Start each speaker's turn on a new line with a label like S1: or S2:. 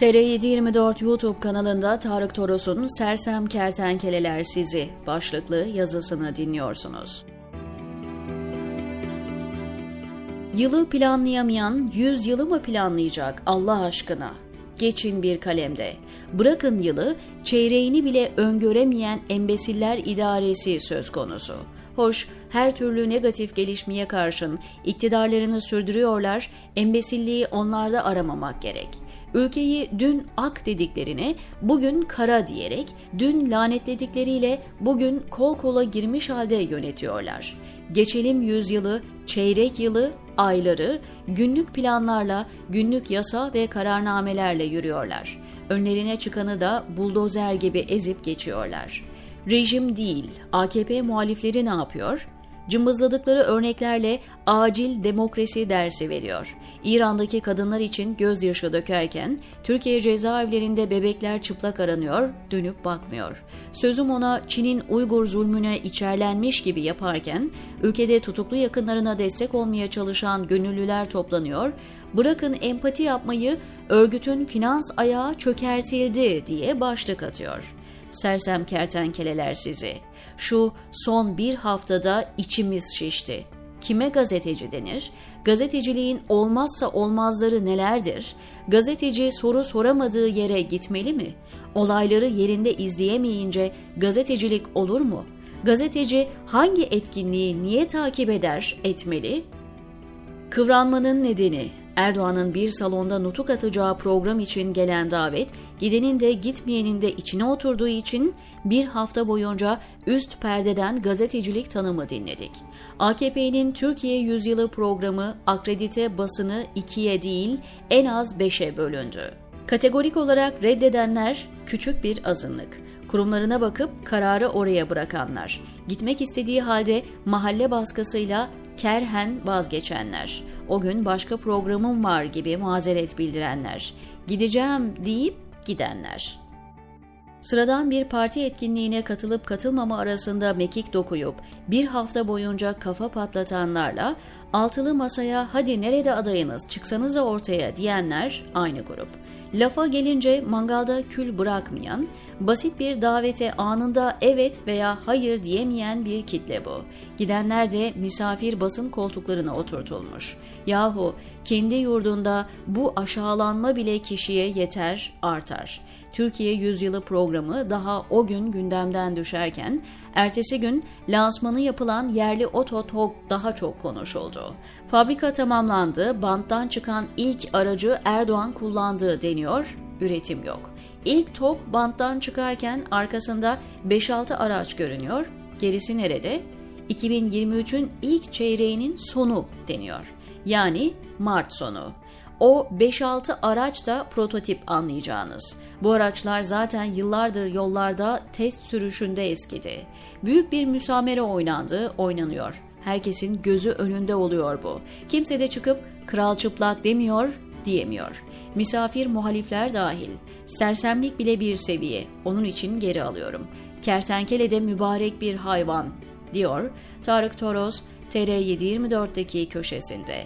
S1: TR724 YouTube kanalında Tarık Toros'un Sersem Kertenkeleler Sizi başlıklı yazısını dinliyorsunuz. Yılı planlayamayan yüz yılı mı planlayacak Allah aşkına? Geçin bir kalemde. Bırakın yılı, çeyreğini bile öngöremeyen embesiller idaresi söz konusu. Hoş, her türlü negatif gelişmeye karşın iktidarlarını sürdürüyorlar, embesilliği onlarda aramamak gerek. Ülkeyi dün ak dediklerini bugün kara diyerek, dün lanetledikleriyle bugün kol kola girmiş halde yönetiyorlar. Geçelim yüzyılı, çeyrek yılı, ayları günlük planlarla, günlük yasa ve kararnamelerle yürüyorlar. Önlerine çıkanı da buldozer gibi ezip geçiyorlar. Rejim değil, AKP muhalifleri ne yapıyor? Cımbızladıkları örneklerle acil demokrasi dersi veriyor. İran'daki kadınlar için gözyaşı dökerken Türkiye cezaevlerinde bebekler çıplak aranıyor, dönüp bakmıyor. Sözüm ona Çin'in Uygur zulmüne içerlenmiş gibi yaparken ülkede tutuklu yakınlarına destek olmaya çalışan gönüllüler toplanıyor, bırakın empati yapmayı örgütün finans ayağı çökertildi diye başlık atıyor sersem kertenkeleler sizi. Şu son bir haftada içimiz şişti. Kime gazeteci denir? Gazeteciliğin olmazsa olmazları nelerdir? Gazeteci soru soramadığı yere gitmeli mi? Olayları yerinde izleyemeyince gazetecilik olur mu? Gazeteci hangi etkinliği niye takip eder, etmeli? Kıvranmanın nedeni Erdoğan'ın bir salonda nutuk atacağı program için gelen davet, gidenin de gitmeyenin de içine oturduğu için bir hafta boyunca üst perdeden gazetecilik tanımı dinledik. AKP'nin Türkiye Yüzyılı programı akredite basını ikiye değil en az beşe bölündü. Kategorik olarak reddedenler küçük bir azınlık kurumlarına bakıp kararı oraya bırakanlar, gitmek istediği halde mahalle baskısıyla kerhen vazgeçenler, o gün başka programım var gibi mazeret bildirenler, gideceğim deyip gidenler. Sıradan bir parti etkinliğine katılıp katılmama arasında mekik dokuyup bir hafta boyunca kafa patlatanlarla altılı masaya hadi nerede adayınız çıksanıza ortaya diyenler aynı grup. Lafa gelince mangalda kül bırakmayan, basit bir davete anında evet veya hayır diyemeyen bir kitle bu. Gidenler de misafir basın koltuklarına oturtulmuş. Yahu kendi yurdunda bu aşağılanma bile kişiye yeter, artar. Türkiye Yüzyılı programı daha o gün gündemden düşerken, ertesi gün lansmanı yapılan yerli ototok daha çok konuşuldu. Fabrika tamamlandı, banttan çıkan ilk aracı Erdoğan kullandığı deniyor, üretim yok. İlk TOK banttan çıkarken arkasında 5-6 araç görünüyor, gerisi nerede? 2023'ün ilk çeyreğinin sonu deniyor. Yani Mart sonu. O 5-6 araç da prototip anlayacağınız. Bu araçlar zaten yıllardır yollarda test sürüşünde eskidi. Büyük bir müsamere oynandı, oynanıyor. Herkesin gözü önünde oluyor bu. Kimse de çıkıp kral çıplak demiyor, diyemiyor. Misafir muhalifler dahil. Sersemlik bile bir seviye. Onun için geri alıyorum. Kertenkele de mübarek bir hayvan, diyor Tarık Toros TR724'deki köşesinde.